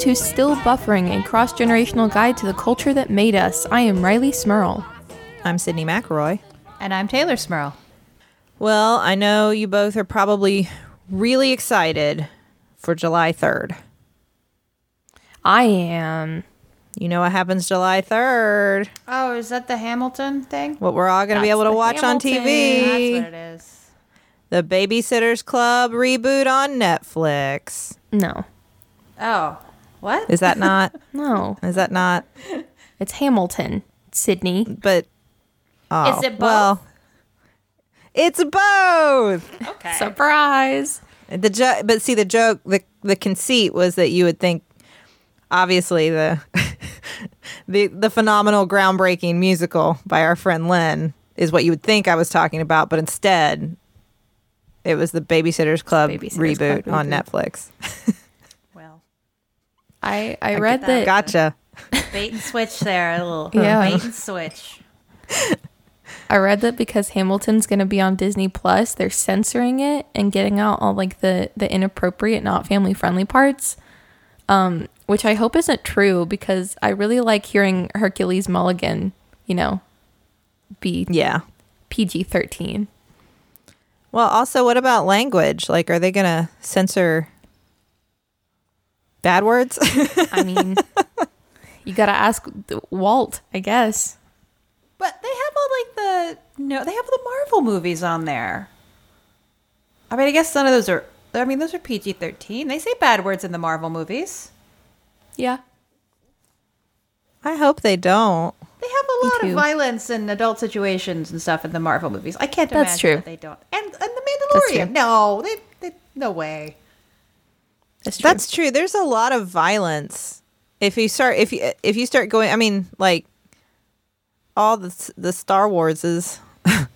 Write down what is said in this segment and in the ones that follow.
Hello, to Still Buffering, a cross generational guide to the culture that made us. I am Rileigh Smirl. I'm Sydnee McElroy. And I'm Teylor Smirl. Well, I know you both are probably really excited for July 3rd. I am. You know what happens July 3rd? Oh, is that the Hamilton thing? What we're all going to be able to the watch on TV. That's what it is. The Babysitters Club reboot on Netflix. No. Oh, what? Is that not? No. is that not? It's Hamilton, Sydnee. But oh, Is it both? Well, it's both. okay. Surprise! The jo- but see the joke the the conceit was that you would think obviously the the the phenomenal groundbreaking musical by our friend Lin is what you would think I was talking about, but instead it was the Babysitters Club Babysitters reboot Club on. Netflix. well, I I read that. Gotcha. bait and switch there. A little Yeah. bait and switch. I read that because Hamilton's going to be on Disney Plus, they're censoring it and getting out all like the the inappropriate, not family friendly parts. Um, which I hope isn't true because I really like hearing Hercules Mulligan, you know, be Yeah. PG thirteen. Well, also, what about language? Like, are they going to censor bad words? I mean, you got to ask Walt, I guess. But they have all like the no, they have all the Marvel movies on there. I mean, I guess none of those are. I mean, those are PG thirteen. They say bad words in the Marvel movies. Yeah. I hope they don't. They have a Me lot too. of violence and adult situations and stuff in the Marvel movies. I can't That's imagine true. that they don't. And and the That's Mandalorian. true. No, they, they no way. That's true. That's true. There's a lot of violence. If you start if you if you start going I mean like all the the Star Wars is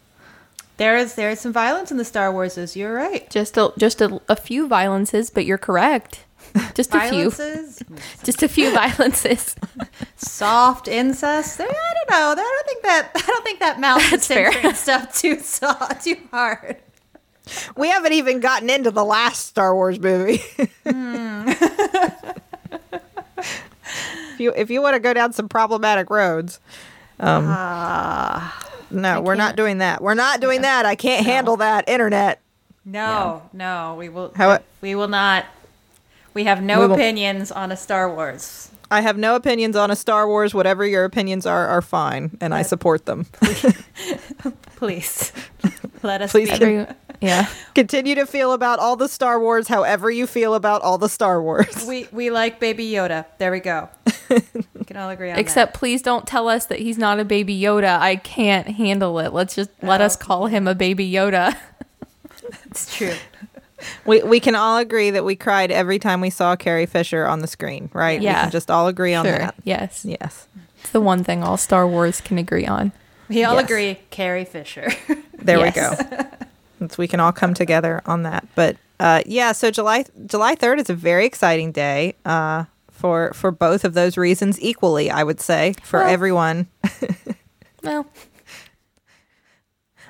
There is there is some violence in the Star Warses. You're right. just a, just a, a few violences, but you're correct. Just a few. Violences, Just a few violences. soft incest. I don't know. I don't think that. I don't think that Mouse is That's fair. stuff too soft, too hard. We haven't even gotten into the last Star Wars movie. If you if you want to go down some problematic roads, um, no, we're not can't. doing that. We're not doing that. I can't handle that internet. No, no, we will. How- we will not. We have no We will- opinions on a Star Wars. I have no opinions on a Star Wars. Whatever your opinions are, are fine, and I support them. Please, let us Please be. Every, yeah. Continue to feel about all the Star Wars however you feel about all the Star Wars. We we like Baby Yoda. There we go. we can all agree on that. Except please don't tell us that he's not a baby Yoda. I can't handle it. Let's just let us call him a baby Yoda. that. It's true. We we can all agree that we cried every time we saw Carrie Fisher on the screen, right? Yeah. We can just all agree on sure. that. Yes. Yes. It's the one thing all Star Wars can agree on. We all Yes. agree. Carrie Fisher. There Yes. we go. Since we can all come together on that. But uh, yeah, so July July third is a very exciting day. Uh, for for both of those reasons equally, I would say, for Well- everyone. Well,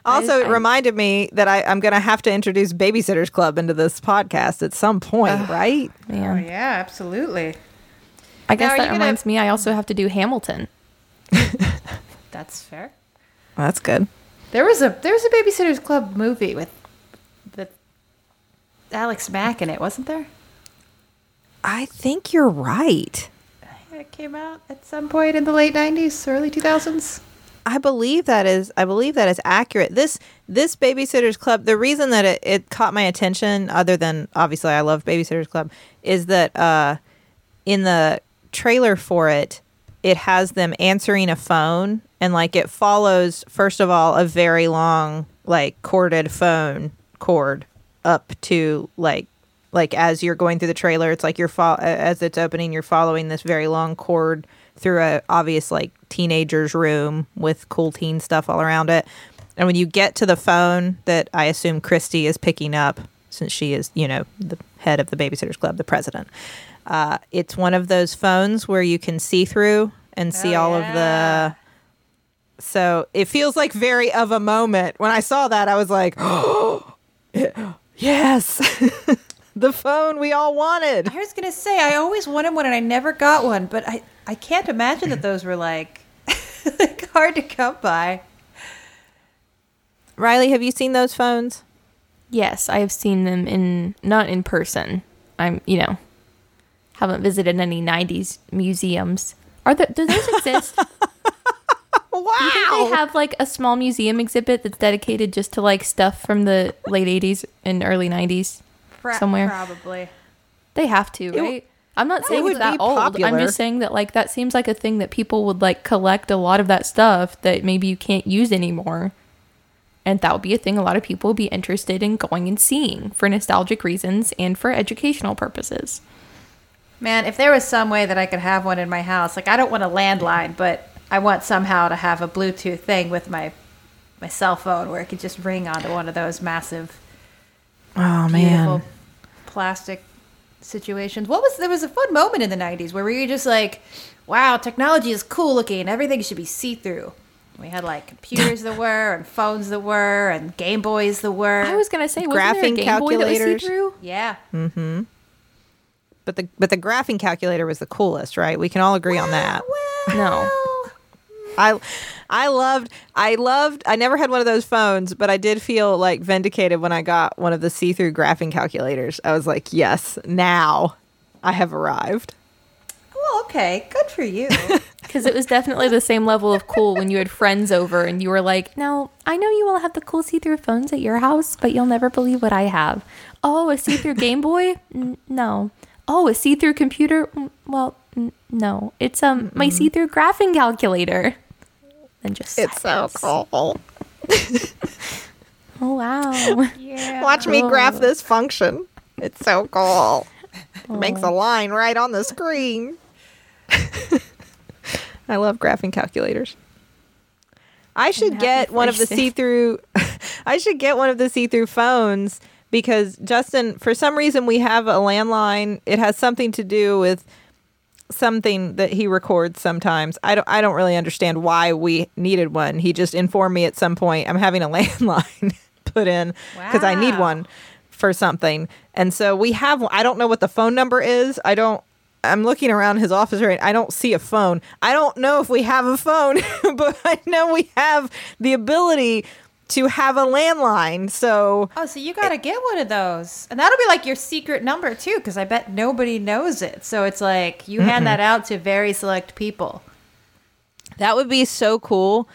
Also, it reminded me that I, I'm going to have to introduce Babysitters Club into this podcast at some point, right? man. Oh yeah, absolutely. I guess Now, that you gonna- reminds me I also have to do Hamilton. That's fair. Well, that's good. There was a there was a Babysitters Club movie with with Alex Mack in it, wasn't there? I think you're right. It came out at some point in the late '90s, early 2000s. I believe that is I believe that is accurate. This this Babysitters Club, the reason that it, it caught my attention, other than obviously I love Babysitters Club, is that uh, in the trailer for it, it has them answering a phone and like it follows first of all a very long like corded phone cord up to like like as you're going through the trailer it's like you're fo- as it's opening you're following this very long cord through a obvious like teenager's room with cool teen stuff all around it. And when you get to the phone that i assume kristy is picking up since she is you know the head of the babysitters club the president uh, it's one of those phones where you can see through and see Oh, all of the so it feels like very of a moment when i saw that i was like oh yes the phone we all wanted. I was gonna say I always wanted one and I never got one, but I I can't imagine that those were like like hard to come by. Rileigh, have you seen those phones? Yes, I have seen them in not in person. I'm, you know, haven't visited any '90s museums. Are there? Do those exist? Wow. Do you think they have like a small museum exhibit that's dedicated just to like stuff from the late '80s and early '90s? Pro- Somewhere. probably. They have to, w- right? I'm not saying it's that old. I'm just saying that like that seems like a thing that people would like collect a lot of that stuff that maybe you can't use anymore. And that would be a thing a lot of people would be interested in going and seeing for nostalgic reasons and for educational purposes. Man, if there was some way that I could have one in my house, like I don't want a landline, but I want somehow to have a Bluetooth thing with my my cell phone where it could just ring onto one of those massive, Oh man. plastic situations. What was there was a fun moment in the '90s where we were just like, "Wow, technology is cool looking. Everything should be see through." We had like computers that were, and phones that were, and Game Boys that were. I was gonna say, wasn't there a Graphing Game Boy that was see-through? yeah. Mm-hmm. But the but the graphing calculator was the coolest, right? We can all agree on that. No. I I loved I loved I never had one of those phones, but I did feel like vindicated when I got one of the see-through graphing calculators. I was like, "Yes, now I have arrived." Well, okay, good for you. Because it was definitely the same level of cool when you had friends over and you were like, Now, I know you all have the cool see through phones at your house, but you'll never believe what I have. Oh, a see through Game Boy? N- no. Oh, a see through computer? Mm, Well, n- no. It's um my see through graphing calculator. And just It's so cool. Oh, wow. yeah. Watch me graph Oh. this function. It's so cool. It makes a line right on the screen. I love graphing calculators. I should get one of the see-through I should get one of the see-through phones because Justin, for some reason we have a landline. It has something to do with something that he records sometimes. I don't I don't really understand why we needed one. He just informed me at some point I'm having a landline put in because I need one for something. And so we have. I don't know what the phone number is. I don't I'm looking around his office right. I don't see a phone. I don't know if we have a phone, but I know we have the ability to have a landline. So Oh, so you got to get one of those. And that'll be like your secret number too cuz I bet nobody knows it. So it's like you hand that out to very select people. That would be so cool.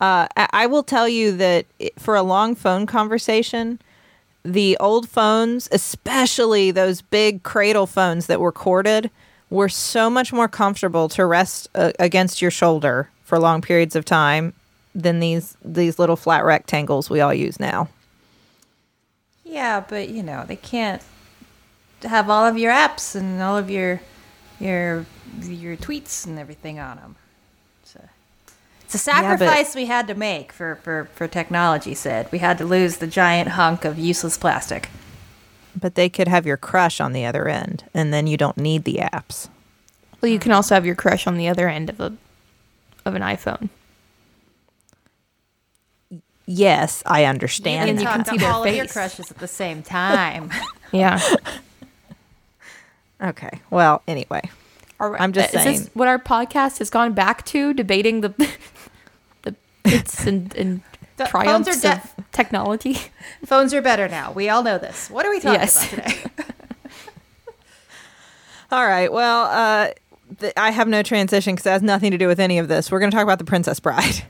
Uh, I, I will tell you that it, for a long phone conversation, the old phones, especially those big cradle phones that were corded, were so much more comfortable to rest uh, against your shoulder for long periods of time than these these little flat rectangles we all use now. Yeah, but you know, they can't have all of your apps and all of your your your tweets and everything on them. It's a, it's a Yeah, but- sacrifice we had to make for, for, for technology, Said We had to lose the giant hunk of useless plastic. But they could have your crush on the other end, and then you don't need the apps. well, you can also have your crush on the other end of a of an iPhone. Yes, I understand. And you can talk see to their all of your crushes at the same time. Yeah. Okay. Well, anyway. Are- I'm just is saying. This what our podcast has gone back to, debating the the hits and, and The triumphs phones are of technology. Phones are better now. We all know this. What are we talking Yes. about today? All right. Well, uh, th- I have no transition because it has nothing to do with any of this. We're going to talk about the Princess Bride.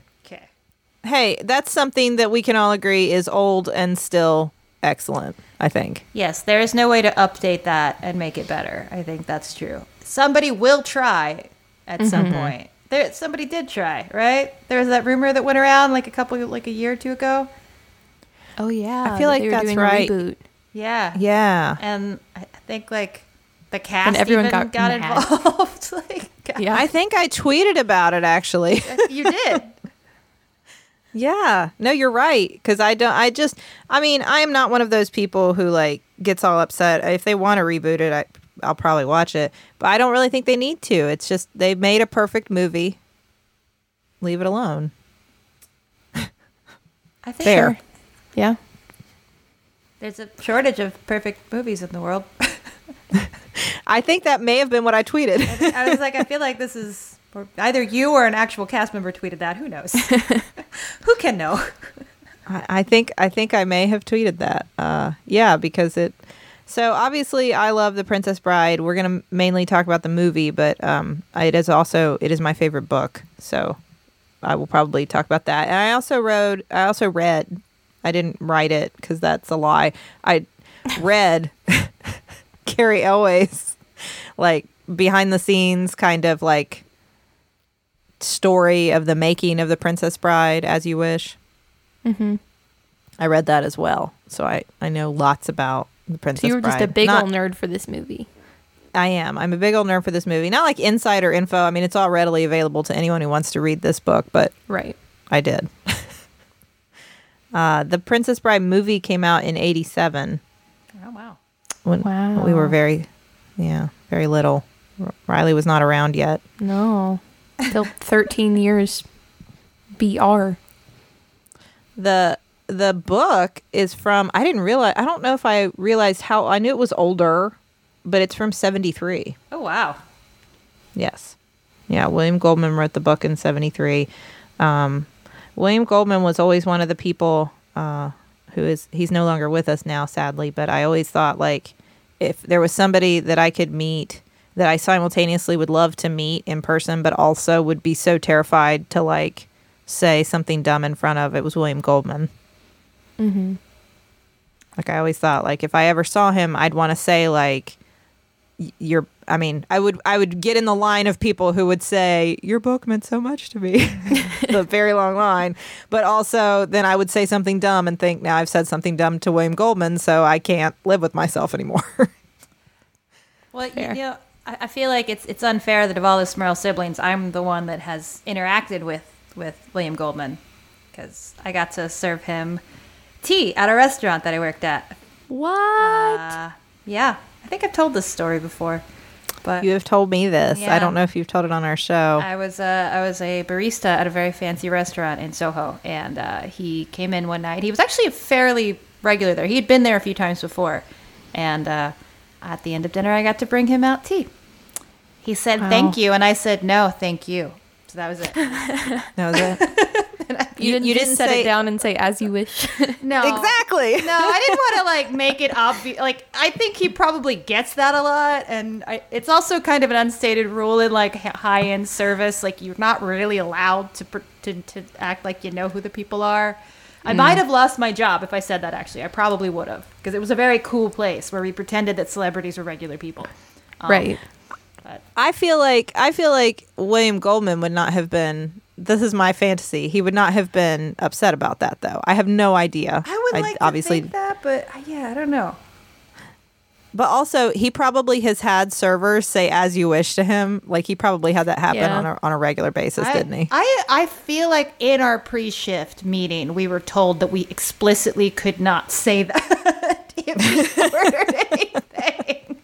Okay. Hey, that's something that we can all agree is old and still excellent. I think. Yes, there is no way to update that and make it better. I think that's true. Somebody will try at some mm-hmm. point. There, somebody did try, right? There was that rumor that went around like a couple, like a year or two ago. Oh yeah, I feel like that's right. reboot. Yeah, Yeah. and I I think like the cast and everyone even got got, mad. involved. like, Yeah. I think I tweeted about it actually. you did. yeah. No, you're right. Because I don't. I just. I mean, I am not one of those people who like gets all upset if they want to reboot it. I, I'll probably watch it, but I don't really think they need to. It's just they made a perfect movie. Leave it alone. I think Fair. Yeah. there's a shortage of perfect movies in the world. I think that may have been what I tweeted. I was like, I feel like this is or either you or an actual cast member tweeted that. Who knows? Who can know? I, I think I think I may have tweeted that. Uh, yeah, because it. So obviously, I love the Princess Bride. We're gonna mainly talk about the movie, but um, it is also it is my favorite book. So I will probably talk about that. And I also wrote. I also read. I didn't write it because that's a lie. I read Cary Elwes's like behind the scenes kind of like story of the making of the Princess Bride, as you wish. Mm-hmm. I read that as well, so I I know lots about the Princess So you were Bride. just a big Not- old nerd for this movie. I am. I'm a big old nerd for this movie. Not like insider info. I mean, it's all readily available to anyone who wants to read this book, but Right. I did. uh, the Princess Bride movie came out in '87 Oh wow. when Wow. we were very, yeah, very little. Riley was not around yet. No. Still 13 years BR. the The book is from. I didn't realize. I don't know if I realized how. I knew it was older, but it's from '73. Oh wow. Yes. Yeah, William Goldman wrote the book in 73. Um, William Goldman was always one of the people uh, who is, he's no longer with us now, sadly, but I always thought like if there was somebody that I could meet that I simultaneously would love to meet in person, but also would be so terrified to like say something dumb in front of, it was William Goldman. Mm-hmm. Like I always thought, like if I ever saw him, I'd want to say like, y- "Your," I mean, I would, I would get in the line of people who would say, "Your book meant so much to me," the very long line. But also, then I would say something dumb and think, "Now I've said something dumb to William Goldman, so I can't live with myself anymore." Well, you know, I, I feel like it's it's unfair that of all the Smirl siblings, I'm the one that has interacted with with William Goldman because I got to serve him tea at a restaurant that I worked at. What? Uh, yeah, I think I've told this story before, but you have told me this. I don't know if you've told it on our show. I was uh, I was a barista at a very fancy restaurant in Soho, and uh, he came in one night. He was actually fairly regular there. He had been there a few times before, and uh, at the end of dinner, I got to bring him out tea. He said Wow. thank you, and I said no, thank you. So that was it. That was it. You, didn't you didn't set say- it down and say as you wish. No, exactly. no, I didn't want to like make it obvious. Like, I think he probably gets that a lot, and I, it's also kind of an unstated rule in like high end service. Like, you're not really allowed to, pr- to to act like you know who the people are. I might have lost my job if I said that. Actually, I probably would have because it was a very cool place where we pretended that celebrities were regular people. Um, right. But I feel like I feel like William Goldman would not have been. This is my fantasy. He would not have been upset about that, though. I have no idea. I would like obviously, to think that, but yeah, I don't know. But also he probably has had servers say "as you wish" to him. Like he probably had that happen Yeah. on a on a regular basis, I, didn't he? I I feel like in our pre-shift meeting, we were told that we explicitly could not say that if we anything.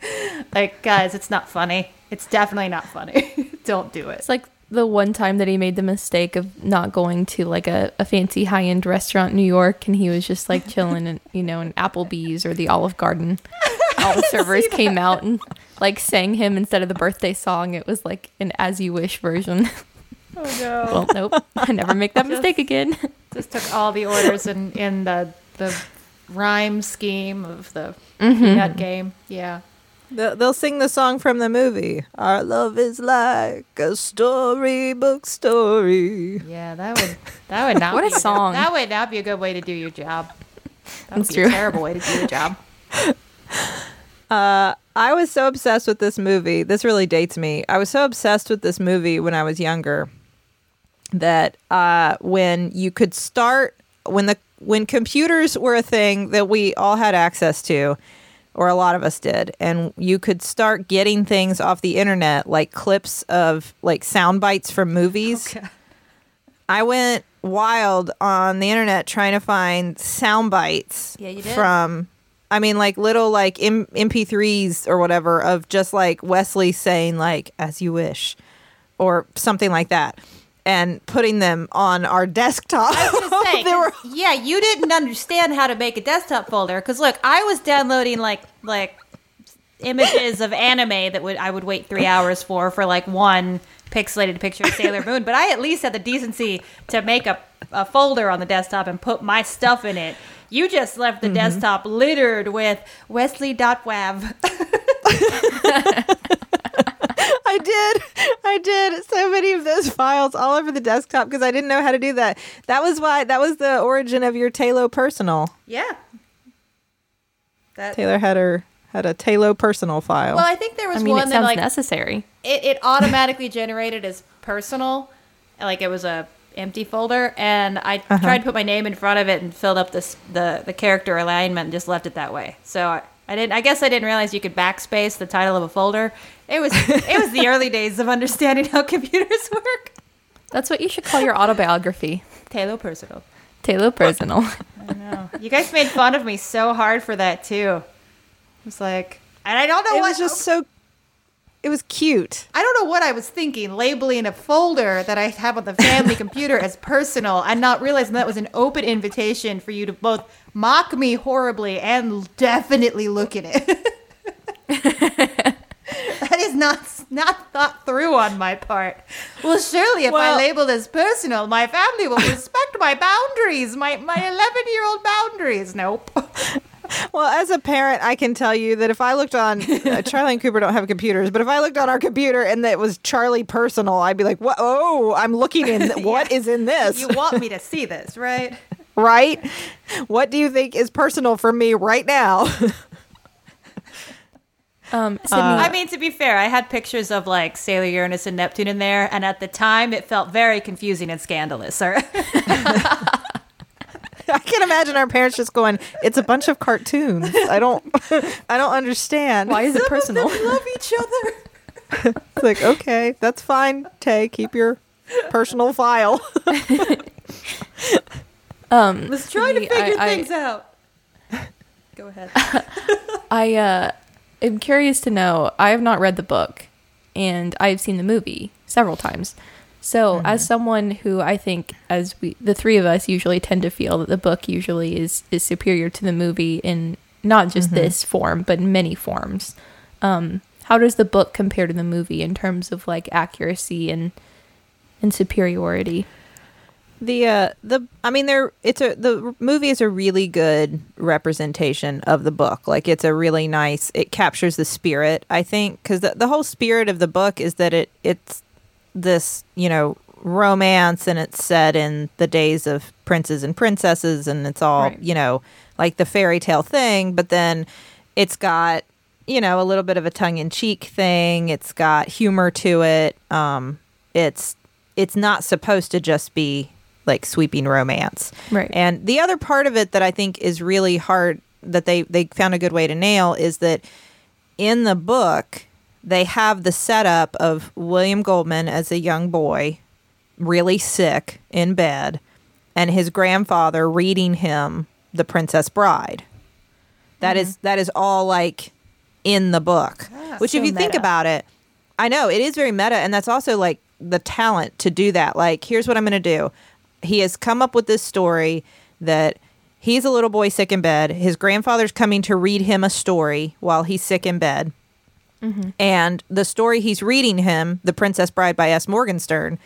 Like, guys, it's not funny. It's definitely not funny. Don't do it. It's like the one time that he made the mistake of not going to like a, a fancy high end restaurant in New York and he was just like chilling in you know in Applebee's or the Olive Garden. All the servers came out and like sang him instead of the birthday song. It was like an as you wish version. Oh no! well, nope. I never make that mistake again. Just took all the orders in in the the rhyme scheme of the Mm-hmm. peanut game. Yeah. They'll, they'll sing the song from the movie. Our love is like a storybook story. Yeah, that would that would not What a be good- song. that would not be a good way to do your job. That would That's be true. a terrible way to do your job. Uh, I was so obsessed with this movie. This really dates me. I was so obsessed with this movie when I was younger that uh, when you could start when the when computers were a thing that we all had access to, or a lot of us did, and you could start getting things off the internet like clips of like sound bites from movies. I went wild on the internet trying to find sound bites Yeah, from I mean like little like M- MP3s or whatever of just like Westley saying like as you wish or something like that and putting them on our desktop. I was gonna say, were- yeah, you didn't understand how to make a desktop folder because look, I was downloading like like images of anime that would I would wait three hours for for like one pixelated picture of Sailor Moon. But I at least had the decency to make a, a folder on the desktop and put my stuff in it. You just left the mm-hmm. desktop littered with Westley.wav. I did. I did so many of those files all over the desktop because I didn't know how to do that. That was why that was the origin of your Talo personal. yeah. That, Teylor had her had a Talo personal file. well, I think there was I mean, one it that sounds like necessary. it, it automatically generated as personal like it was a empty folder and i uh-huh. tried to put my name in front of it and filled up this the the character alignment and just left it that way so I, I didn't i guess i didn't realize you could backspace the title of a folder it was it was the early days of understanding how computers work That's what you should call your autobiography. Talo personal Taylor Personal. I know. you guys made fun of me so hard for that too it's like and i don't know it what was just so. It was cute. I don't know what I was thinking, labeling a folder that I have on the family computer as personal and not realizing that was an open invitation for you to both mock me horribly and definitely look at it. that not not thought through on my part. Well, surely if Well- I label this personal, my family will respect my boundaries, my my 11-year-old boundaries. Nope. Well, as a parent, I can tell you that if I looked on uh, Charlie and Cooper don't have computers, but if I looked on our computer and it was Charlie personal, I'd be like, "What? Oh, I'm looking in. What is in this? You want me to see this, right? right? What do you think is personal for me right now?" Um, Sydnee, I mean, to be fair, I had pictures of like Sailor Uranus and Neptune in there, and at the time, it felt very confusing and scandalous. Or I can't imagine our parents just going, "It's a bunch of cartoons. I don't, I don't understand." why is it personal? love each other. It's like, okay, that's fine. Tay, keep your personal file. Um, Was trying to figure I- I- things out. Go ahead. I uh, am curious to know. I have not read the book, and I've seen the movie several times. So, as someone who I think, as we, the three of us, usually tend to feel that the book usually is is superior to the movie in not just this form, but many forms. Um, how does the book compare to the movie in terms of like accuracy and and superiority? The uh the I mean there it's a the movie is a really good representation of the book. Like it's a really nice it captures the spirit, I think, cuz the the whole spirit of the book is that it it's this, you know, romance and it's set in the days of princes and princesses and it's all, Right. you know, like the fairy tale thing, but then it's got you know, a little bit of a tongue in cheek thing. It's got humor to it. Um it's it's not supposed to just be like sweeping romance. Right. And the other part of it that I think is really hard that they they found a good way to nail is that in the book they have the setup of William Goldman as a young boy really sick in bed and his grandfather reading him The Princess Bride. That is mm-hmm. that is all like in the book. Ah, which if so you think about it, I know it is very meta and that's also like the talent to do that. Like here's what I'm going to do. He has come up with this story that he's a little boy sick in bed. His grandfather's coming to read him a story while he's sick in bed. Mm-hmm. And the story he's reading him, The Princess Bride by S. Morgenstern,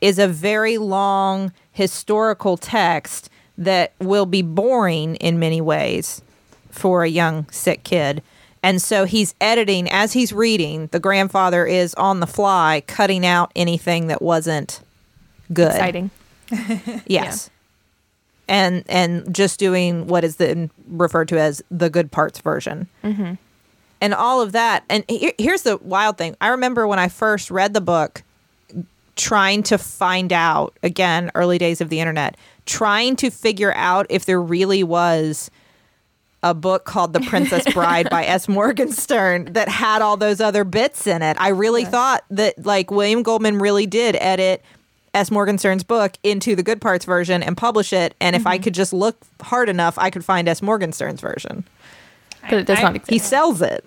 is a very long historical text that will be boring in many ways for a young sick kid. And so he's editing as he's reading. The grandfather is on the fly cutting out anything that wasn't good. Exciting. Yes. And and just doing what is then referred to as the good parts version. Mm-hmm. And all of that. And here, here's the wild thing. I remember when I first read the book, trying to find out again, early days of the internet, trying to figure out if there really was a book called The Princess Bride by S. Morgenstern that had all those other bits in it. I really thought that like William Goldman really did edit S. Morgenstern's book into the good parts version and publish it. And if I mm-hmm. could just look hard enough, I could find S. Morgenstern's version. But it does I- not exist. He sells it.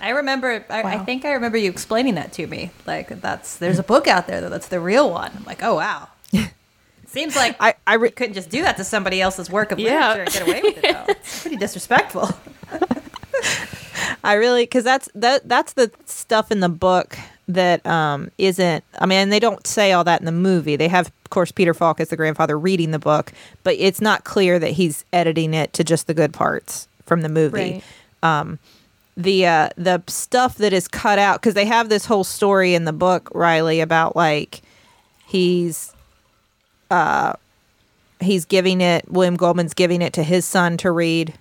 I remember. I, I think I remember you explaining that to me. Like that's there's a book out there that that's the real one. I'm like, oh wow. Seems like I, I re- couldn't just do that to somebody else's work of Yeah. literature and get away with it. Though. It's pretty disrespectful. I really because that's that that's the stuff in the book that um isn't. I mean, they don't say all that in the movie. They have, of course, Peter Falk as the grandfather reading the book, but it's not clear that he's editing it to just the good parts from the movie. Right. the uh the stuff that is cut out because they have this whole story in the book riley about like he's uh he's giving it william goldman's giving it to his son to read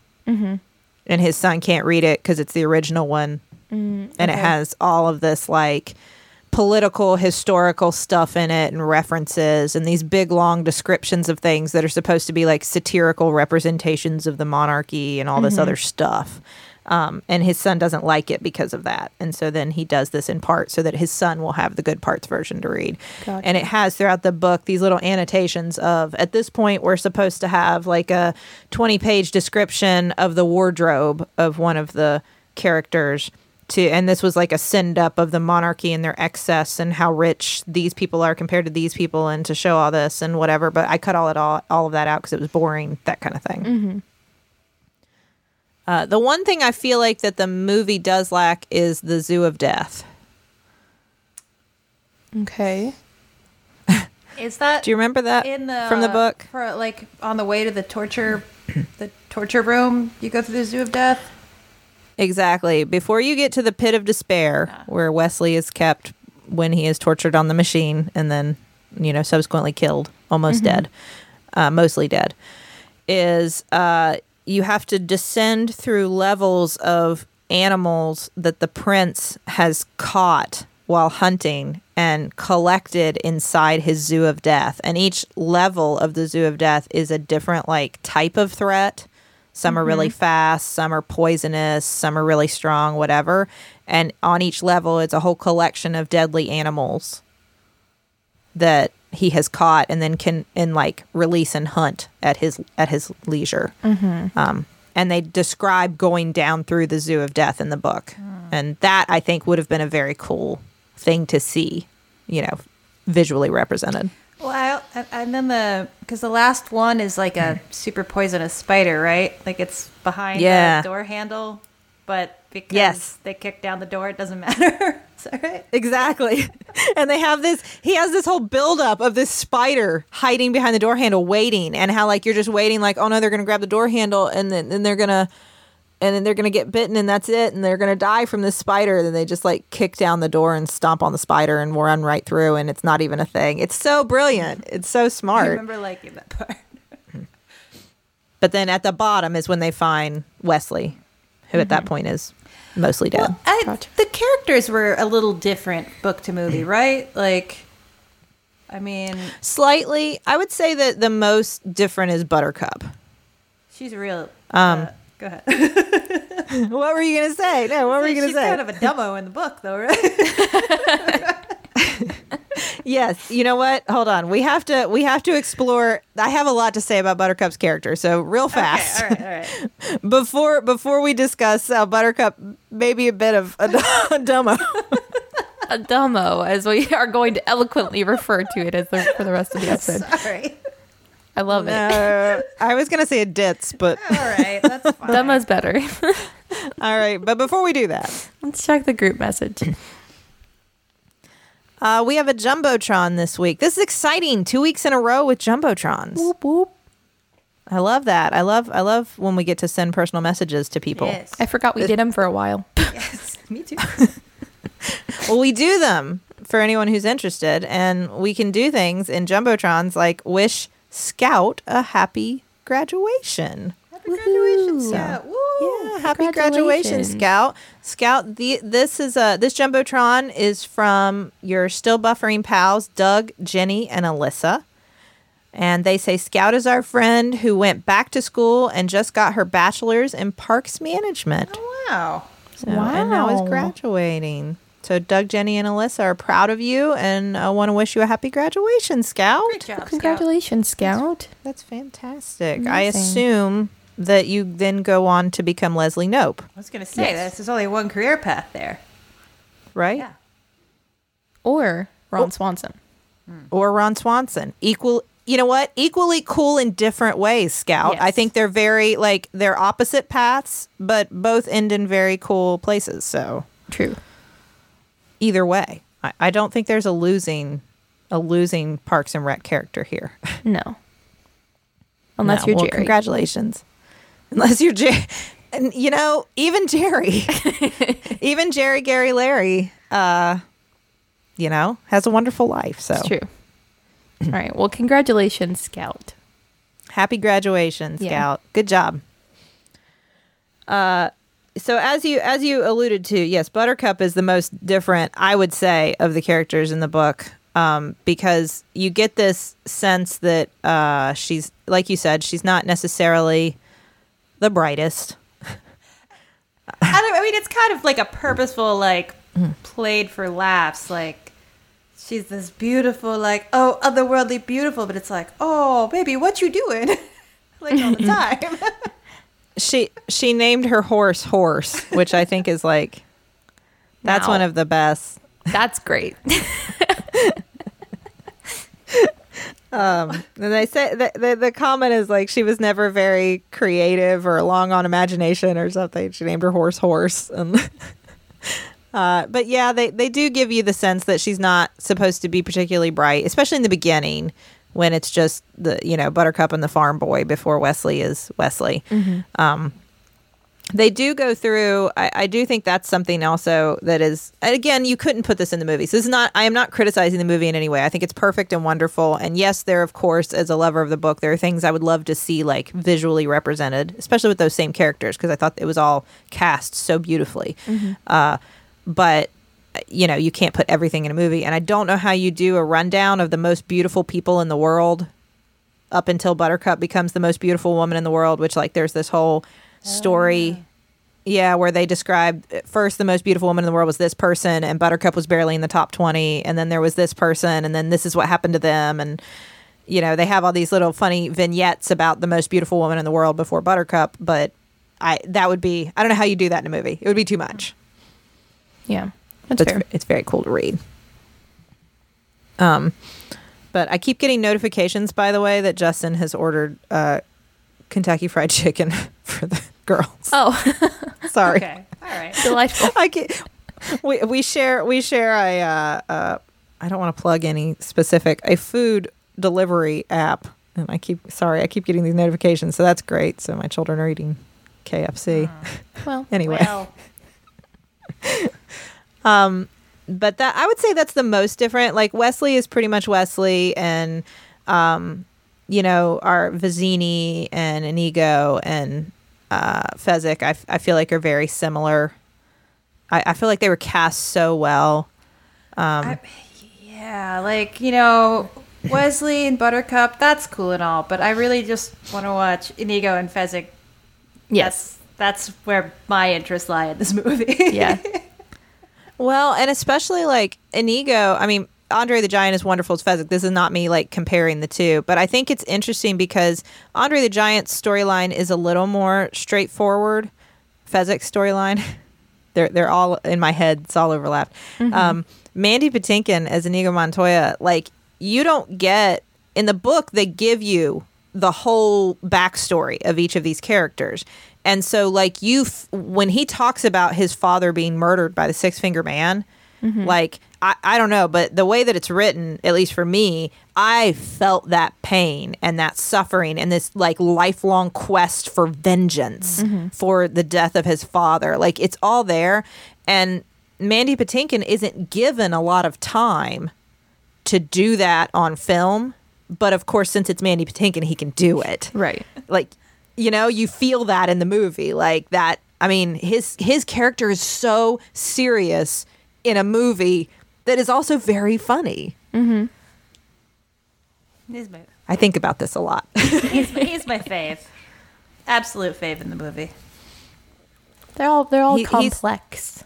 and his son can't read it because it's the original one and it has all of this like political historical stuff in it and references and these big long descriptions of things that are supposed to be like satirical representations of the monarchy and all this other stuff. Um, and his son doesn't like it because of that. And so then he does this in part so that his son will have the good parts version to read. Gotcha. and it has throughout the book these little annotations of at this point we're supposed to have like a 20 page description of the wardrobe of one of the characters to and this was like a send up of the monarchy and their excess and how rich these people are compared to these people and to show all this and whatever but i cut all it all all of that out because it was boring that kind of thing uh, the one thing i feel like that the movie does lack is the zoo of death Okay. Is that do you remember that in the from the book for like on the way to the torture the torture room? You go through the zoo of death. Exactly. Before you get to the pit of despair, where Westley is kept when he is tortured on the machine and then, you know, subsequently killed, almost dead, uh, mostly dead, is uh, you have to descend through levels of animals that the prince has caught while hunting and collected inside his zoo of death. And each level of the zoo of death is a different, like, type of threat. Some are really mm-hmm. fast, some are poisonous, some are really strong, whatever. And on each level, it's a whole collection of deadly animals that he has caught and then can and like release and hunt at his at his leisure. Mm-hmm. Um, and they describe going down through the zoo of death in the book, mm. and that I think would have been a very cool thing to see, you know, visually represented. Well, I, and then the because the last one is like a hmm. super poisonous spider, right? Like it's behind Yeah. the door handle, but because Yes. they kick down the door, it doesn't matter. Is that right? Exactly. and they have this he has this whole buildup of this spider hiding behind the door handle waiting and how like you're just waiting like, oh no, they're gonna grab the door handle and then and they're gonna and then they're gonna get bitten and that's it and they're gonna die from this spider. Then they just like kick down the door and stomp on the spider and run right through and it's not even a thing. It's so brilliant. It's so smart I remember liking that part. But then at the bottom is when they find Westley, who at that point is mostly dead. I, The characters were a little different, book to movie, right? Like, I mean, Slightly, I would say that the most different is Buttercup. she's real. Um, uh, go ahead. What were you gonna say? No, what were you gonna say? she's say? kind of a demo in the book, though, right? Yes, you know what? Hold on. We have to we have to explore I have a lot to say about Buttercup's character. So real fast. Okay, all right, all right. Before before we discuss how Buttercup maybe a bit of a, a dumbo. A dumbo, as we are going to eloquently refer to it as the, for the rest of the episode. Sorry. I love it. Uh, I was gonna say a ditz, but All right, that's fine. Dumbo's better. all right. But before we do that, Let's check the group message. uh, we have a jumbotron this week. This is exciting. Two weeks in a row with jumbotrons. whoop whoop. I love that. I love I love when we get to send personal messages to people. Yes. I forgot we did them for a while. yes. Me too. Well, we do them for anyone who's interested, and we can do things in jumbotrons like wish Scout a happy graduation. Happy graduation. Scout. Woo. Yeah, happy graduation, Scout. Scout, the this is a this jumbotron is from your still buffering pals, Doug, Jenny, and Alyssa. And they say Scout is our friend who went back to school and just got her bachelor's in parks management. Oh, wow. So, And now is graduating. So Doug, Jenny, and Alyssa are proud of you and I want to wish you a happy graduation, Scout. Great job, Congratulations, Scout. That's fantastic. I assume that you then go on to become Leslie Knope, I was going to say, Yes. this is only one career path there. right? Yeah. Or Ron Swanson. Hmm. Or Ron Swanson. Equal you know what? Equally cool in different ways, Scout. I think they're very like they're opposite paths, but both end in very cool places. So True. Either way, I, I don't think there's a losing a losing Parks and Rec character here. No. Unless No, you're well, Jerry. Congratulations. Unless you're Jerry. And, you know, even Jerry, even Jerry, Gary, Larry, uh, you know, has a wonderful life. So It's true. All right. Well, congratulations, Scout. happy graduation, Yeah. Scout. Good job. Uh, so as you as you alluded to, yes, Buttercup is the most different, I would say, of the characters in the book. Um, because you get this sense that uh, she's, like you said, she's not necessarily the brightest. I, don't, I mean, it's kind of like a purposeful, like, played for laughs. Like, she's this beautiful, like, oh, otherworldly beautiful, but it's like, oh, baby, what you doing? like, all the time. She she named her horse horse which i think is like that's Now. one of the best That's great. um, and they say the, the, the comment is like she was never very creative or long on imagination or something she named her horse horse and uh, but yeah they, they do give you the sense that she's not supposed to be particularly bright especially in the beginning when it's just the you know buttercup and the farm boy before westley is westley. Um, they do go through I, I do think that's something also that is again you couldn't put this in the movie so this is not i am not criticizing the movie in any way. I think it's perfect and wonderful. And yes there of course as a lover of the book there are things i would love to see like visually represented especially with those same characters because i thought it was all cast so beautifully. Uh, but you know you can't put everything in a movie. And i don't know how you do a rundown of the most beautiful people in the world up until buttercup becomes the most beautiful woman in the world which like there's this whole story oh. yeah where they describe first the most beautiful woman in the world was this person and buttercup was barely in the top 20 and then there was this person and then this is what happened to them and you know they have all these little funny vignettes about the most beautiful woman in the world before buttercup but i that would be i don't know how you do that in a movie. It would be too much. Yeah. That's it's, fair. it's very cool to read. Um, but I keep getting notifications, by the way, that Justin has ordered uh, Kentucky Fried Chicken for the girls. Oh, Sorry, okay. All right. delightful. I get, we we share we share a uh, uh, I don't want to plug any specific a food delivery app, and I keep sorry I keep getting these notifications, so that's great. So my children are eating KFC Well, anyway. Well, but that I would say that's the most different. Like Westley is pretty much Westley, and um, you know, our Vizzini and Inigo and uh, Fezzik, I, f- I feel like are very similar. I, I feel like they were cast so well. I, yeah, like, you know, Westley and Buttercup, that's cool and all, but I really just want to watch Inigo and Fezzik. yes. That's, that's where my interests lie in this movie. Yeah. Well, and especially like Inigo, I mean, Andre the Giant is wonderful as Fezzik. This is not me like comparing the two, but I think it's interesting because Andre the Giant's storyline is a little more straightforward. Fezzik's storyline, they're they're all in my head. It's all overlapped. Um, Mandy Patinkin as Inigo Montoya, like you don't get in the book. They give you the whole backstory of each of these characters. And so, like you, f- when he talks about his father being murdered by the Six Finger Man, mm-hmm. like I, I don't know, but the way that it's written, at least for me, I felt that pain and that suffering and this like lifelong quest for vengeance mm-hmm. for the death of his father. Like it's all there, and Mandy Patinkin isn't given a lot of time to do that on film. But of course, since it's Mandy Patinkin, he can do it Right. like you know you feel that in the movie like that i mean his his character is so serious in a movie that is also very funny Mm-hmm. He's my, i think about this a lot he's, my, he's my fave. Absolute fave in the movie. They're all they're all He- complex.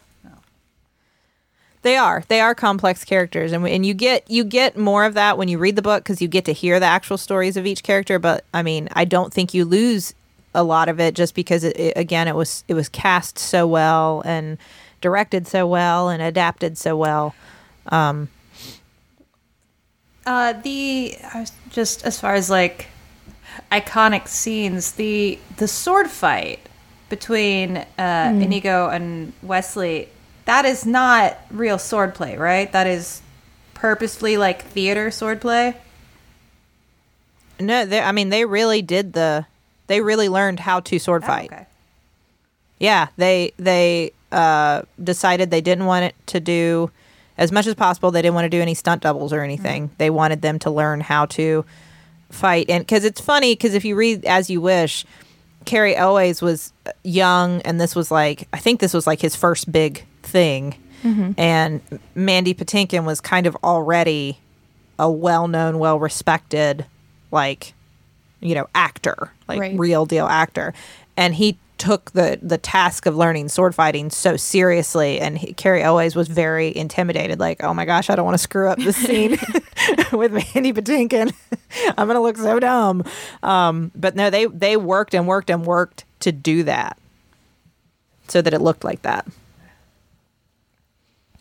they are they are complex characters and, and you get you get more of that when you read the book because you get to hear the actual stories of each character but i mean i don't think you lose a lot of it just because it, it, again it was it was cast so well and directed so well and adapted so well um Uh, the just as far as like iconic scenes, the the sword fight between uh, Inigo and Westley. That is not real swordplay, right? That is purposefully like theater swordplay. No, they, I mean they really did the. They really learned how to sword Oh, fight. okay. Yeah, they they uh, decided they didn't want it to do as much as possible. They didn't want to do any stunt doubles or anything. They wanted them to learn how to fight, and because it's funny, because if you read As You Wish, Cary Elwes was young, and this was like I think this was like his first big thing, and Mandy Patinkin was kind of already a well-known, well-respected, like you know, actor, like Right. real deal actor, and he took the the task of learning sword fighting so seriously. And he, Cary Elwes was very intimidated, like, oh my gosh, I don't want to screw up this scene with Mandy Patinkin. I'm gonna look so dumb. Um, but no, they they worked and worked and worked to do that, so that it looked like that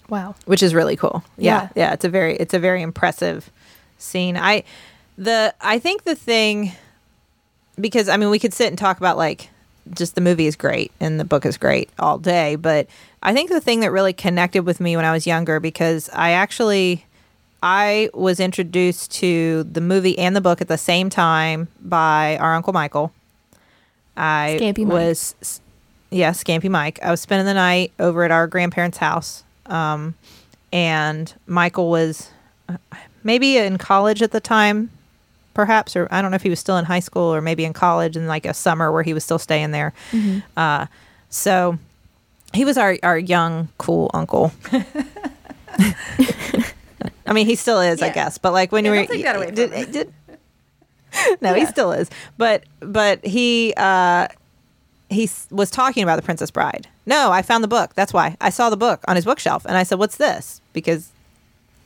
Wow. which is really cool. Yeah, Yeah. yeah, it's a very it's a very impressive scene. I the I think the thing because I mean we could sit and talk about like just the movie is great and the book is great all day, but I think the thing that really connected with me when I was younger because I actually I was introduced to the movie and the book at the same time by our uncle Michael. I Scampy Mike. was yeah, Scampy Mike. I was spending the night over at our grandparents' house. Um, and Michael was uh, maybe in college at the time, perhaps, or I don't know if he was still in high school or maybe in college in like a summer where he was still staying there. Uh, so he was our, our young, cool uncle. I mean, he still is, I guess. But like when Yeah, you were, take that away did- him. did- no, he still is. But but he uh, he was talking about the Princess Bride. No, I found the book. That's why I saw the book on his bookshelf, and I said, "What's this?" Because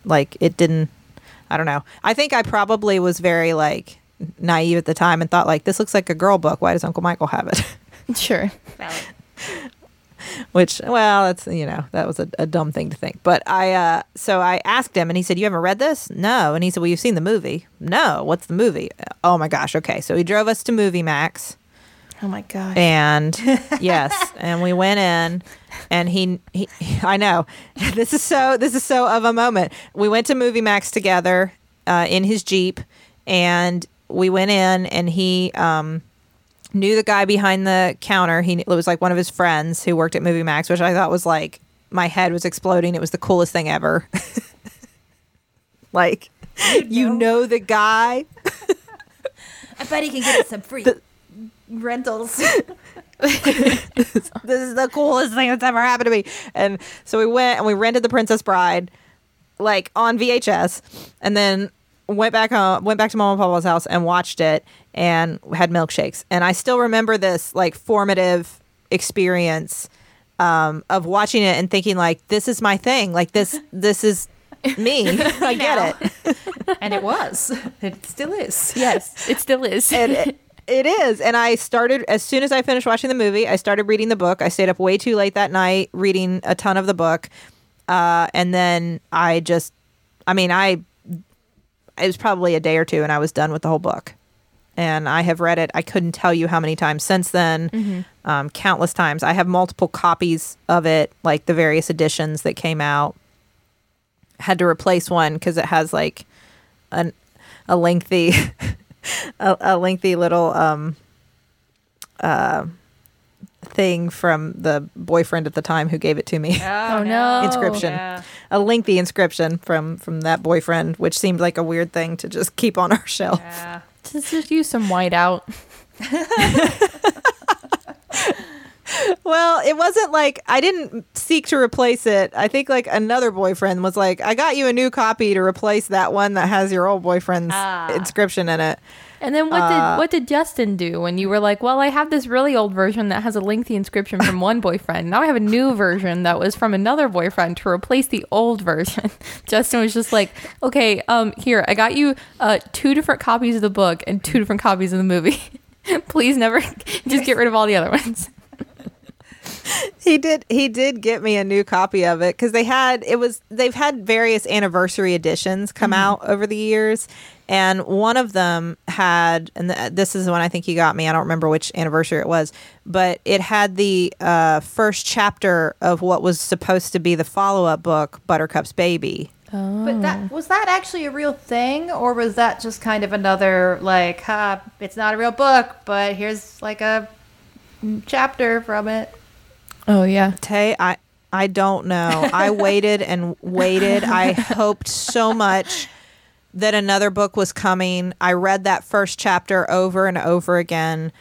like it didn't. I don't know. I think I probably was very like naive at the time and thought like this looks like a girl book. Why does Uncle Michael have it? Sure. Which, well, that's you know that was a, a dumb thing to think. But I, uh, so I asked him, and he said, "You haven't read this? No." And he said, "Well, you've seen the movie? No. What's the movie? Oh my gosh. Okay, so he drove us to Movie Max, Oh my gosh. and yes, and we went in, and he, he, I know, this is so, this is so of a moment. We went to Movie Max together uh, in his jeep, and we went in, and he, um, knew the guy behind the counter. He it was like one of his friends who worked at Movie Max, which I thought was like my head was exploding. It was the coolest thing ever. like you know the guy. I bet he can get us some free rentals. this is the coolest thing that's ever happened to me. And so we went and we rented the Princess Bride like on VHS and then went back home went back to Mama and Papa's house and watched it and had milkshakes. And I still remember this like formative experience um, of watching it and thinking like this is my thing. Like this this is me. I get it. and it was. It still is. yes, it still is. and it, is. And I started as soon as I finished watching the movie. I started reading the book. I stayed up way too late that night reading a ton of the book, uh, and then I just, I mean, I it was probably a day or two, and I was done with the whole book. And I have read it. I couldn't tell you how many times since then, um, countless times. I have multiple copies of it, like the various editions that came out. Had to replace one because it has like an a lengthy a, a lengthy little um uh thing from the boyfriend at the time who gave it to me Oh, no. inscription Yeah. a lengthy inscription from from that boyfriend which seemed like a weird thing to just keep on our shelf Yeah. just, just use some white out. well it wasn't like i didn't seek to replace it i think like another boyfriend was like i got you a new copy to replace that one that has your old boyfriend's Ah. inscription in it And then what Uh, did what did Justin do when you were like, "Well, I have this really old version that has a lengthy inscription from one boyfriend. Now I have a new version that was from another boyfriend to replace the old version." Justin was just like, "Okay, um here, I got you uh two different copies of the book and two different copies of the movie. Please never just get rid of all the other ones." He did he did get me a new copy of it because they had it was they've had various anniversary editions come out over the years and one of them had and th- this is the one i think he got me i don't remember which anniversary it was but it had the uh, first chapter of what was supposed to be the follow-up book buttercup's baby. But that was that actually a real thing, or was that just kind of another like, ha, it's not a real book, but here's like a mm, chapter from it. Oh yeah. Tay, I I don't know. I waited and waited. I hoped so much that another book was coming. I read that first chapter over and over again.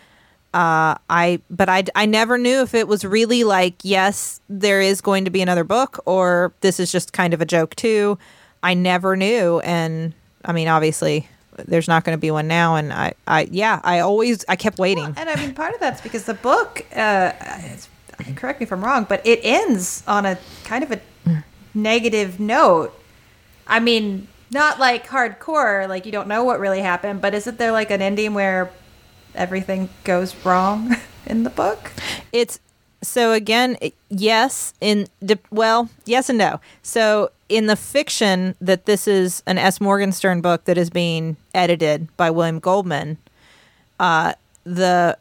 Uh, I but I I never knew if it was really like yes, there is going to be another book or this is just kind of a joke too. I never knew, and I mean, obviously, there's not going to be one now. And I I yeah, I always I kept waiting. And I mean, part of that's because the book, uh, it's, correct me if I'm wrong, but it ends on a kind of a negative note. I mean, not like hardcore, like you don't know what really happened, but isn't there like an ending where everything goes wrong in the book? It's so again, yes, in well, yes and no. So in the fiction that this is an S. Morgenstern book that is being edited by William Goldman, uh, the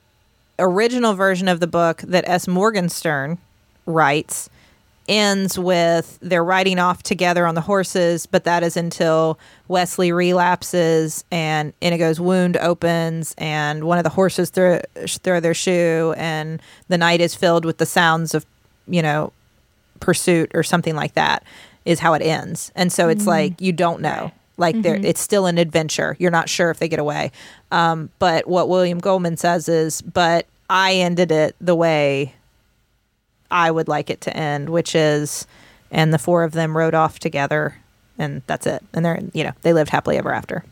original version of the book that S. Morgenstern writes ends with they're riding off together on the horses, but that is until Westley relapses and Inigo's wound opens and one of the horses throw, throw their shoe and the night is filled with the sounds of, you know, pursuit or something like that is how it ends. And so it's mm. like you don't know. Like there it's still an adventure. You're not sure if they get away. Um, but what William Goldman says is, but I ended it the way I would like it to end, which is, and the four of them rode off together, and that's it. And they're, you know, they lived happily ever after.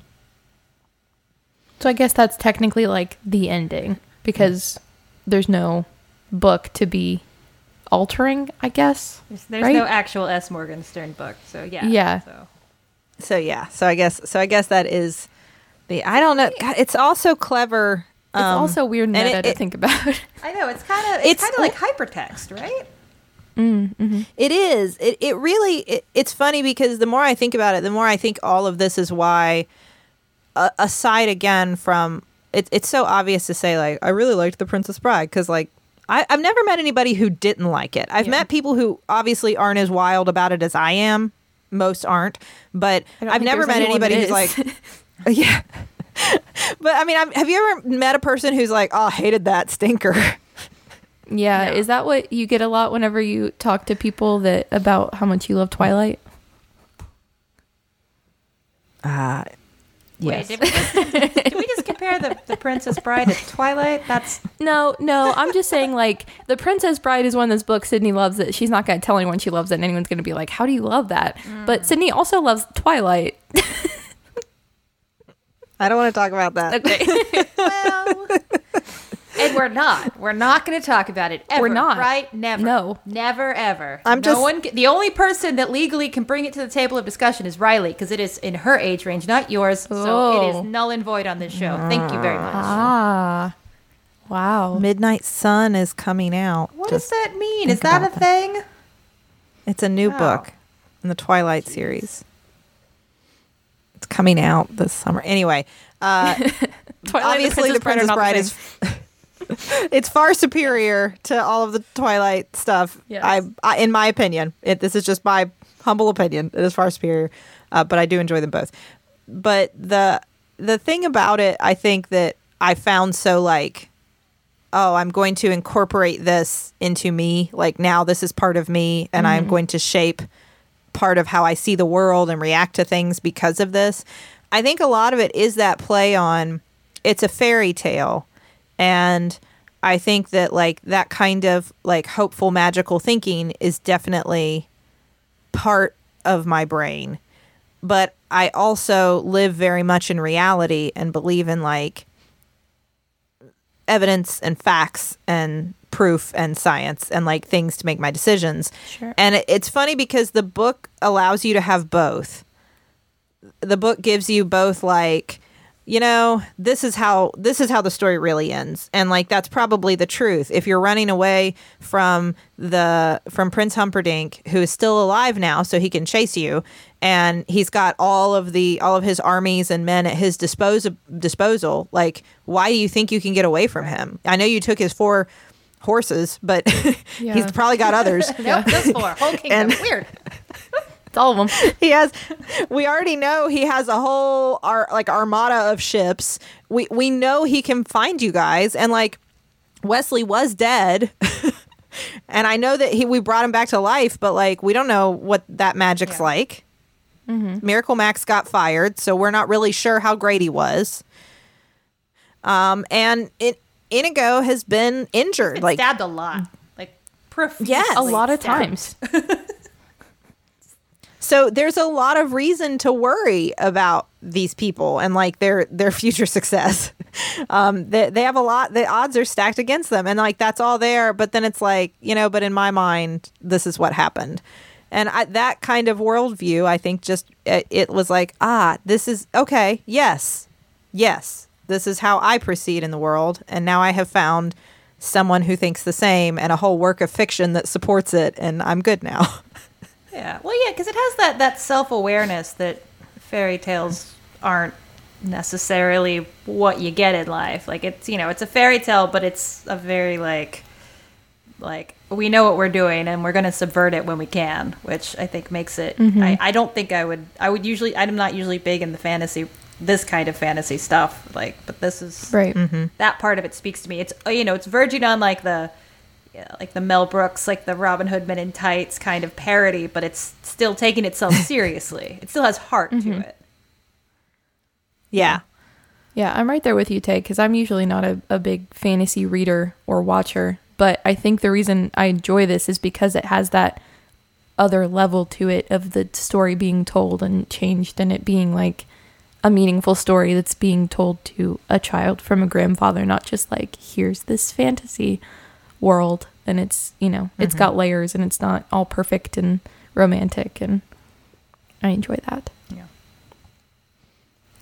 So I guess that's technically like the ending because there's no book to be altering, I guess. There's, there's Right? no actual S. Morgenstern book, so yeah. Yeah. So. So yeah, so I guess, so I guess that is the. I don't know. God, it's also clever. It's um, also weird and meta it- to it- think about. I know it's kind of it's, It's- kind of like hypertext, right? It is. It it really. It, it's funny because the more I think about it, the more I think all of this is why. Uh, aside again from it, it's so obvious to say like I really liked the Princess Bride because like I, I've never met anybody who didn't like it. I've met people who obviously aren't as wild about it as I am. Most aren't, but I don't I've never met anybody who's like, yeah. but I mean, I've, have you ever met a person who's like, oh, I hated that stinker? yeah, No. is that what you get a lot whenever you talk to people that about how much you love Twilight? Uh, yes. Wait, did we just, did we just compare the, the Princess Bride to Twilight? That's No, no, I'm just saying like The Princess Bride is one of those books Sydnee loves it. She's not going to tell anyone she loves it and anyone's going to be like, "How do you love that?" But mm. Sydnee also loves Twilight. I don't want to talk about that. Okay. well. And we're not. We're not going to talk about it. Ever, We're not. Right? Never. No. Never ever. I'm no just- one. The only person that legally can bring it to the table of discussion is Rileigh because it is in her age range, not yours. So it Oh. null and void on this show. Thank you very much. ah. Wow. Midnight Sun is coming out. What Just- does that mean? Is that a about that. thing? It's a new Wow. book in the Twilight series. It's coming out this summer. Anyway, uh, Twilight obviously the Princess are not Bride the is it's far superior to all of the Twilight stuff. Yes. I, I, in my opinion, it, this is just my humble opinion. It is far superior, uh, but I do enjoy them both. But the the thing about it, I think that I found so like, oh, I'm going to incorporate this into me. Like now, this is part of me, and I'm going to shape part of how I see the world and react to things because of this. I think a lot of it is that play on it's a fairy tale and I think that like that kind of like hopeful magical thinking is definitely part of my brain. But I also live very much in reality and believe in like evidence and facts and proof and science and like things to make my decisions. Sure. And it's funny because the book allows you to have both. The book gives you both like you know, this is how this is how the story really ends. And like that's probably the truth. If you're running away from the from Prince Humperdinck, who is still alive now, so he can chase you, and he's got all of the all of his armies and men at his disposal disposal, like why do you think you can get away from him? I know you took his four horses, but Yeah. he's probably got others. Nope, just four. Whole kingdom. And- Weird. It's all of them. he has we already know he has a whole ar- like armada of ships we we know he can find you guys and like westley was dead and i know that he we brought him back to life but like we don't know what that magic's Yeah. like miracle max got fired so we're not really sure how great he was um and it inigo has been injured Been like stabbed a lot. Like profusely. Yes. A lot of stabbed. times. So there's a lot of reason to worry about these people and like their their future success. Um, they, they have a lot. The odds are stacked against them, and like that's all there. But then it's like you know. But in my mind, this is what happened, and I, that kind of worldview, I think, just it, it was like ah, this is okay. Yes, yes, this is how I proceed in the world, and now I have found someone who thinks the same and a whole work of fiction that supports it, and I'm good now. Yeah. Well, yeah, because it has that that self awareness that fairy tales aren't necessarily what you get in life. Like it's you know it's a fairy tale, but it's a very like like we know what we're doing and we're going to subvert it when we can, which I think makes it. I, I don't think I would. I would usually. I'm not usually big in the fantasy. This kind of fantasy stuff, like, but this is Right. mm-hmm. that part of it speaks to me. It's uh, you know, it's verging on like the yeah, like the Mel Brooks, like the Robin Hood Men in Tights kind of parody, but it's still taking itself seriously. it still has heart to mm-hmm. it. yeah. Yeah, I'm right there with you, Tay, because I'm usually not a, a big fantasy reader or watcher. But I think the reason I enjoy this is because it has that other level to it of the story being told and changed and it being like a meaningful story that's being told to a child from a grandfather, not just like, here's this fantasy world. And it's, you know, it's got layers and it's not all perfect and romantic. And I enjoy that. Yeah.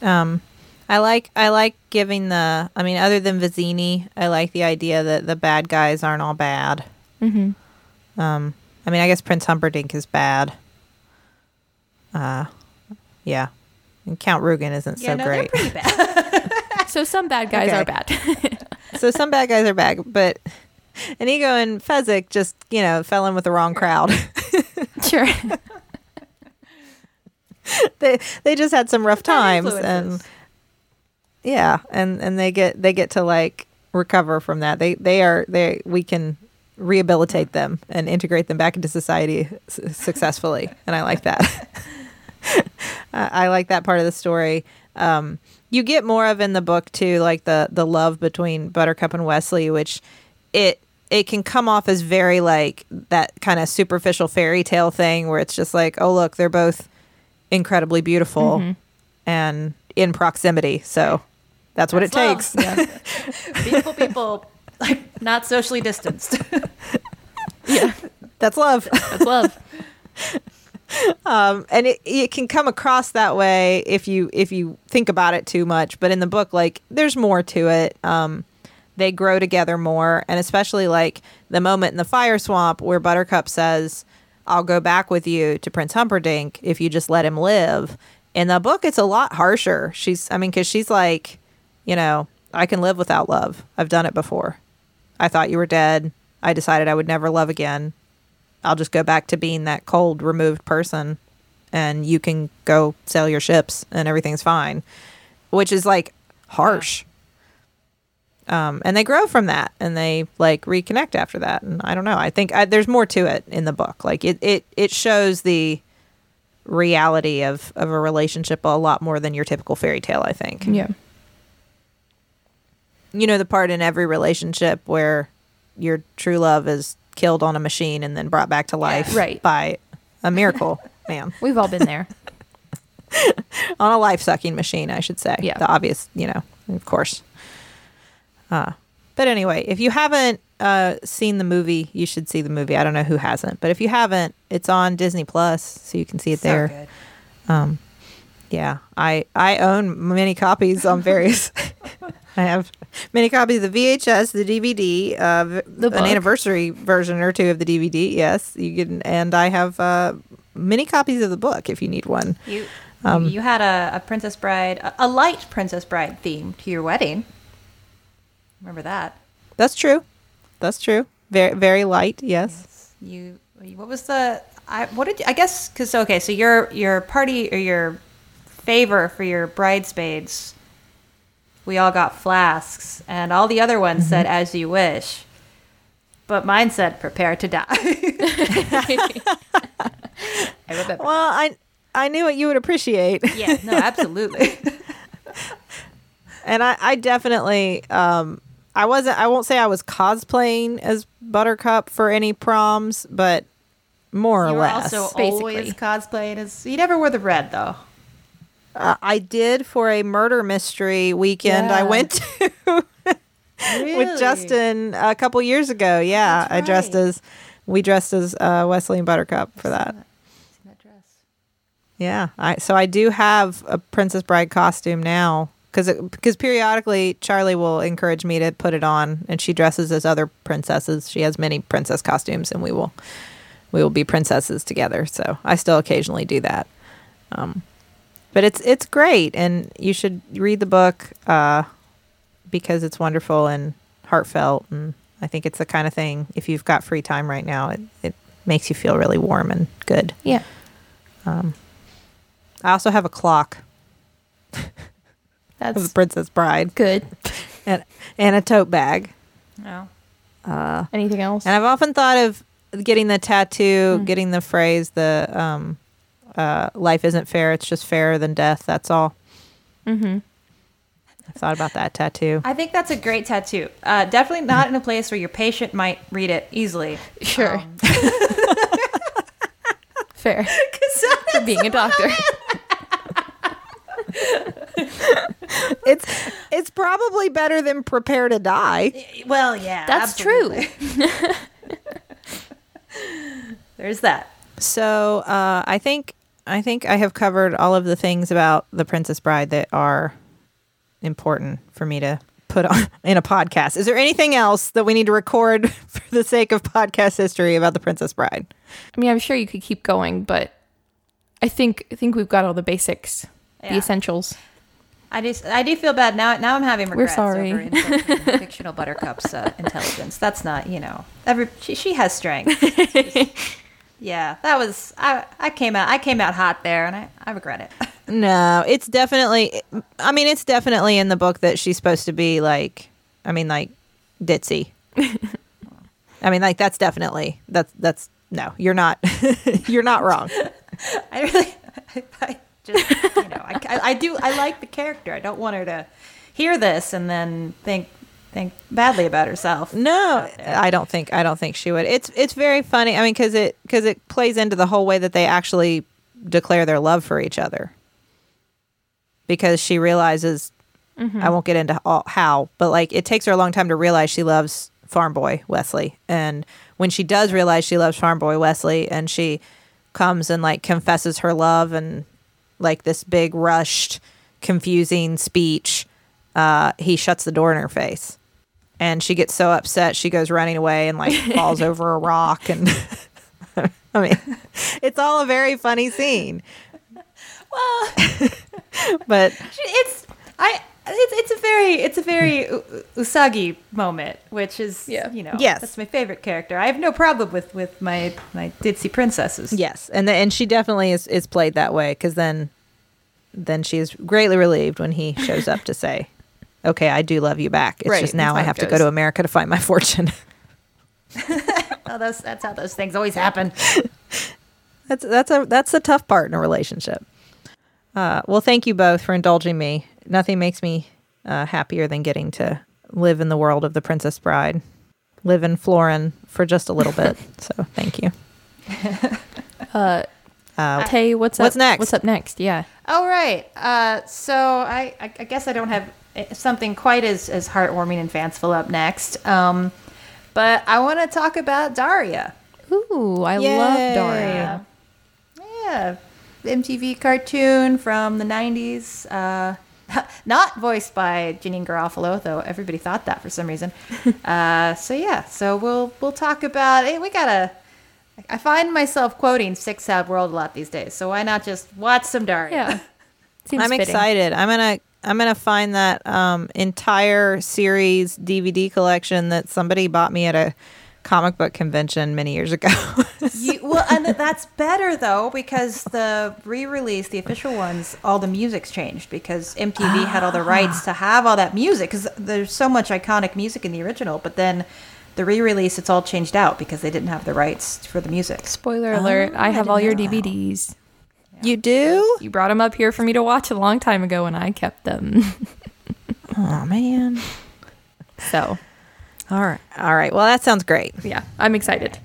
Um, I like I like giving the. I mean, other than Vizzini, I like the idea that the bad guys aren't all bad. Mm-hmm. Um, I mean, I guess Prince Humperdinck is bad. Uh, yeah, and Count Rugen isn't Yeah, so no, great. they're pretty bad. So some bad guys Okay. are bad. so some bad guys are bad, but Inigo and Fezzik just you know fell in with the wrong crowd. sure. they they just had some rough times and yeah and and they get they get to like recover from that they they are they we can rehabilitate them and integrate them back into society s- successfully and i like that I, I like that part of the story um you get more of in the book too like the the love between buttercup and westley which it it can come off as very like that kind of superficial fairy tale thing where it's just like oh look they're both incredibly beautiful and in proximity so that's what it takes Yeah. Beautiful people, like not socially distanced. Yeah. that's love That's love. um, and it, it can come across that way if you if you think about it too much but in the book like there's more to it um, they grow together more and especially like the moment in the fire swamp where buttercup says i'll go back with you to prince humperdinck if you just let him live. In the book it's a lot harsher. She's i mean because she's like you know i can live without love. I've done it before. I thought you were dead. I decided i would never love again. I'll just go back to being that cold, removed person, and you can go sell your ships and everything's fine, which is like harsh. Um, and they grow from that and they like reconnect after that. And I don't know. I think I, there's more to it in the book. Like it, it, it shows the reality of, of a relationship a lot more than your typical fairy tale, I think Yeah. you know the part in every relationship where your true love is killed on a machine and then brought back to life Right. by a miracle man We've all been there. on a life sucking machine i should say Yeah. the obvious you know of course uh, but anyway if you haven't uh, seen the movie you should see the movie i don't know who hasn't but if you haven't it's on disney plus so you can see it there So good. yeah, I I own many copies on various. I have many copies of the VHS, the DVD, uh, The an book. anniversary version or two of the DVD. Yes, you can, and I have uh, many copies of the book if you need one. You Um, you had a, a Princess Bride, a light Princess Bride theme to your wedding. Remember that? That's true. That's true. Very very light. Yes. You what was the I what did you, I guess cuz okay, so your your party or your favor for your bridesmaids we all got flasks and all the other ones said Mm-hmm. as you wish. But mine said prepare to die. I. Well, I I knew what you would appreciate. Yeah, no, absolutely. and I, I definitely um I wasn't I won't say I was cosplaying as Buttercup for any proms, but more or you were less. also basically. always cosplaying as you never wore the red though. Uh, I did for a murder mystery weekend I went to with Justin a couple years ago. Yeah, I dressed as we dressed as uh, Westley and Buttercup for that. See that dress. Yeah, I so I do have a Princess Bride costume now because because periodically Charlie will encourage me to put it on, and she dresses as other princesses. She has many princess costumes, and we will we will be princesses together. So I still occasionally do that. Um, but it's it's great, and you should read the book uh, because it's wonderful and heartfelt, and I think it's the kind of thing if you've got free time right now, it it makes you feel really warm and good. Yeah. I also have a clock the That's Princess Bride good. and, and a tote bag. No. Anything else? And I've often thought of getting the tattoo, getting the phrase, the um, uh, life isn't fair, it's just fairer than death. That's all. mm-hmm. I've thought about that tattoo. I think that's a great tattoo. Uh, definitely not in a place where your patient might read it easily. Sure. Um, Fair. For being a doctor. It's it's probably better than prepare to die. well, yeah, That's absolutely. There's that. So uh, I think I think I have covered all of the things about the Princess Bride that are important for me to put on in a podcast. Is there anything else that we need to record for the sake of podcast history about the Princess Bride? I mean, I'm sure you could keep going, but I think I think we've got all the basics, the essentials. I just I do feel bad now. Now I'm having We're regrets sorry. over fictional Buttercup's uh, intelligence. That's not you know every she, she has strength. yeah, that was I I came out I came out hot there, and I I regret it. No, it's definitely. I mean, it's definitely in the book that she's supposed to be like. I mean, like ditzy. I mean, like that's definitely that's that's no. You're not. you're not wrong. I really I, I just you know I, I I do I like the character. I don't want her to hear this and then think think badly about herself. No, I don't think I don't think she would. It's it's very funny. I mean, because it because it plays into the whole way that they actually declare their love for each other. Because she realizes, mm-hmm. I won't get into all, how, but like it takes her a long time to realize she loves Farm Boy Westley, and when she does realize she loves Farm Boy Westley, and she comes and like confesses her love and like this big rushed, confusing speech, uh, he shuts the door in her face and she gets so upset she goes running away and like falls over a rock and I mean it's all a very funny scene. Well, But it's I it's it's a very it's a very U- U- Usagi moment, which is Yeah. you know Yes. that's my favorite character. I have no problem with with my my ditzy princesses. yes, and the, and she definitely is is played that way cuz then then she is greatly relieved when he shows up to say, "Okay, I do love you back. It's Right, just now I have to go to America to find my fortune." Oh, those, that's how those things always happen. That's that's a that's a tough part in a relationship. Uh, well, thank you both for indulging me. Nothing makes me uh, happier than getting to live in the world of the Princess Bride, live in Florin for just a little bit. So thank you. Uh, Uh, Tay, what's What's up? next? What's up next? Yeah. All right. Uh, so I, I I guess I don't have eh, something quite as as heartwarming and fanciful up next. Um, but I want to talk about Daria. Ooh, I Yay. love Daria. Yeah. MTV cartoon from the 90s. Uh, not voiced by Janeane Garofalo, though everybody thought that for some reason. uh, so yeah, so we'll we'll talk about. Hey, we gotta. I find myself quoting Sick Sad World a lot these days, so why not just watch some Daria? Yeah. Seems I'm fitting. excited. I'm gonna I'm gonna find that um, entire series DVD collection that somebody bought me at a comic book convention many years ago. You, well, and that's better though because the re-release, the official ones, all the music's changed because MTV had all the rights to ah. have all that music because there's so much iconic music in the original, but then the re-release, it's all changed out because they didn't have the rights for the music. Spoiler alert, oh, I have didn't all your know. DVDs. you do? You brought them up here for me to watch a long time ago and I kept them. Oh man. so, All right. All right. Well, that sounds great. yeah, I'm excited.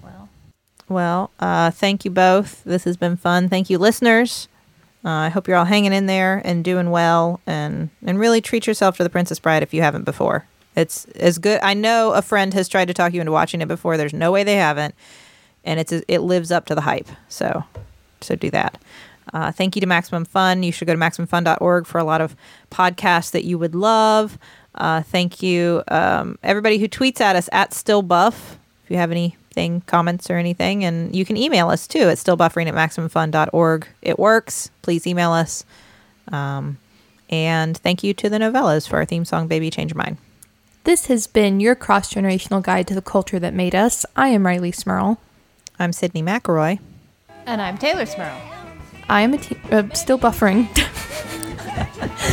Well, uh, thank you both. This has been fun. Thank you, listeners. Uh, I hope you're all hanging in there and doing well, and and really treat yourself to the Princess Bride if you haven't before. It's as good. I know a friend has tried to talk you into watching it before. There's no way they haven't, and it's it lives up to the hype. So, so do that. Uh, thank you to Maximum Fun. You should go to maximumfun.org for a lot of podcasts that you would love. Uh, thank you, um, everybody who tweets at us at stillbuff. If you have anything, comments or anything, and you can email us too at stillbuffering at maximumfun.org. It works. Please email us. Um, and thank you to the Nouvellas for our theme song, Baby Change Your Mind. This has been your cross generational guide to the culture that made us. I am Rileigh Smirl. I'm Sydnee McElroy. And I'm Teylor Smirl. I am a te- uh, still buffering.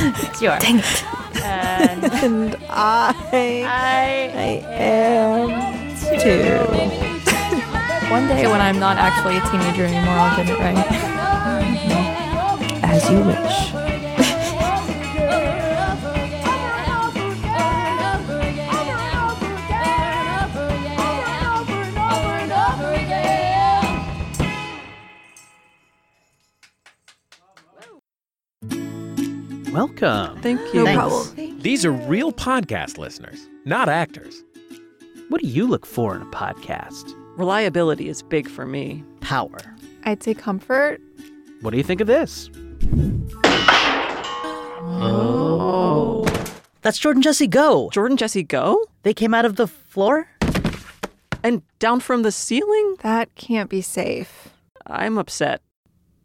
It's yours. Dang it. And And I, I I am too. One day when I'm not actually a teenager anymore, I'll get it right. As you wish. Welcome. Thank you. No problem. These are real podcast listeners, not actors. What do you look for in a podcast? Reliability is big for me. Power. I'd say comfort. What do you think of this? Oh. That's Jordan Jesse Go. Jordan Jesse Go? They came out of the floor? And down from the ceiling? That can't be safe. I'm upset.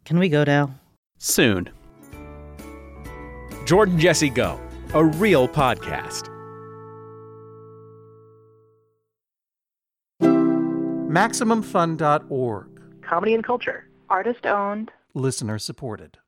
Can we go now? Soon. Jordan Jesse Go, a real podcast. MaximumFun.org. Comedy and culture. Artist owned. Listener supported.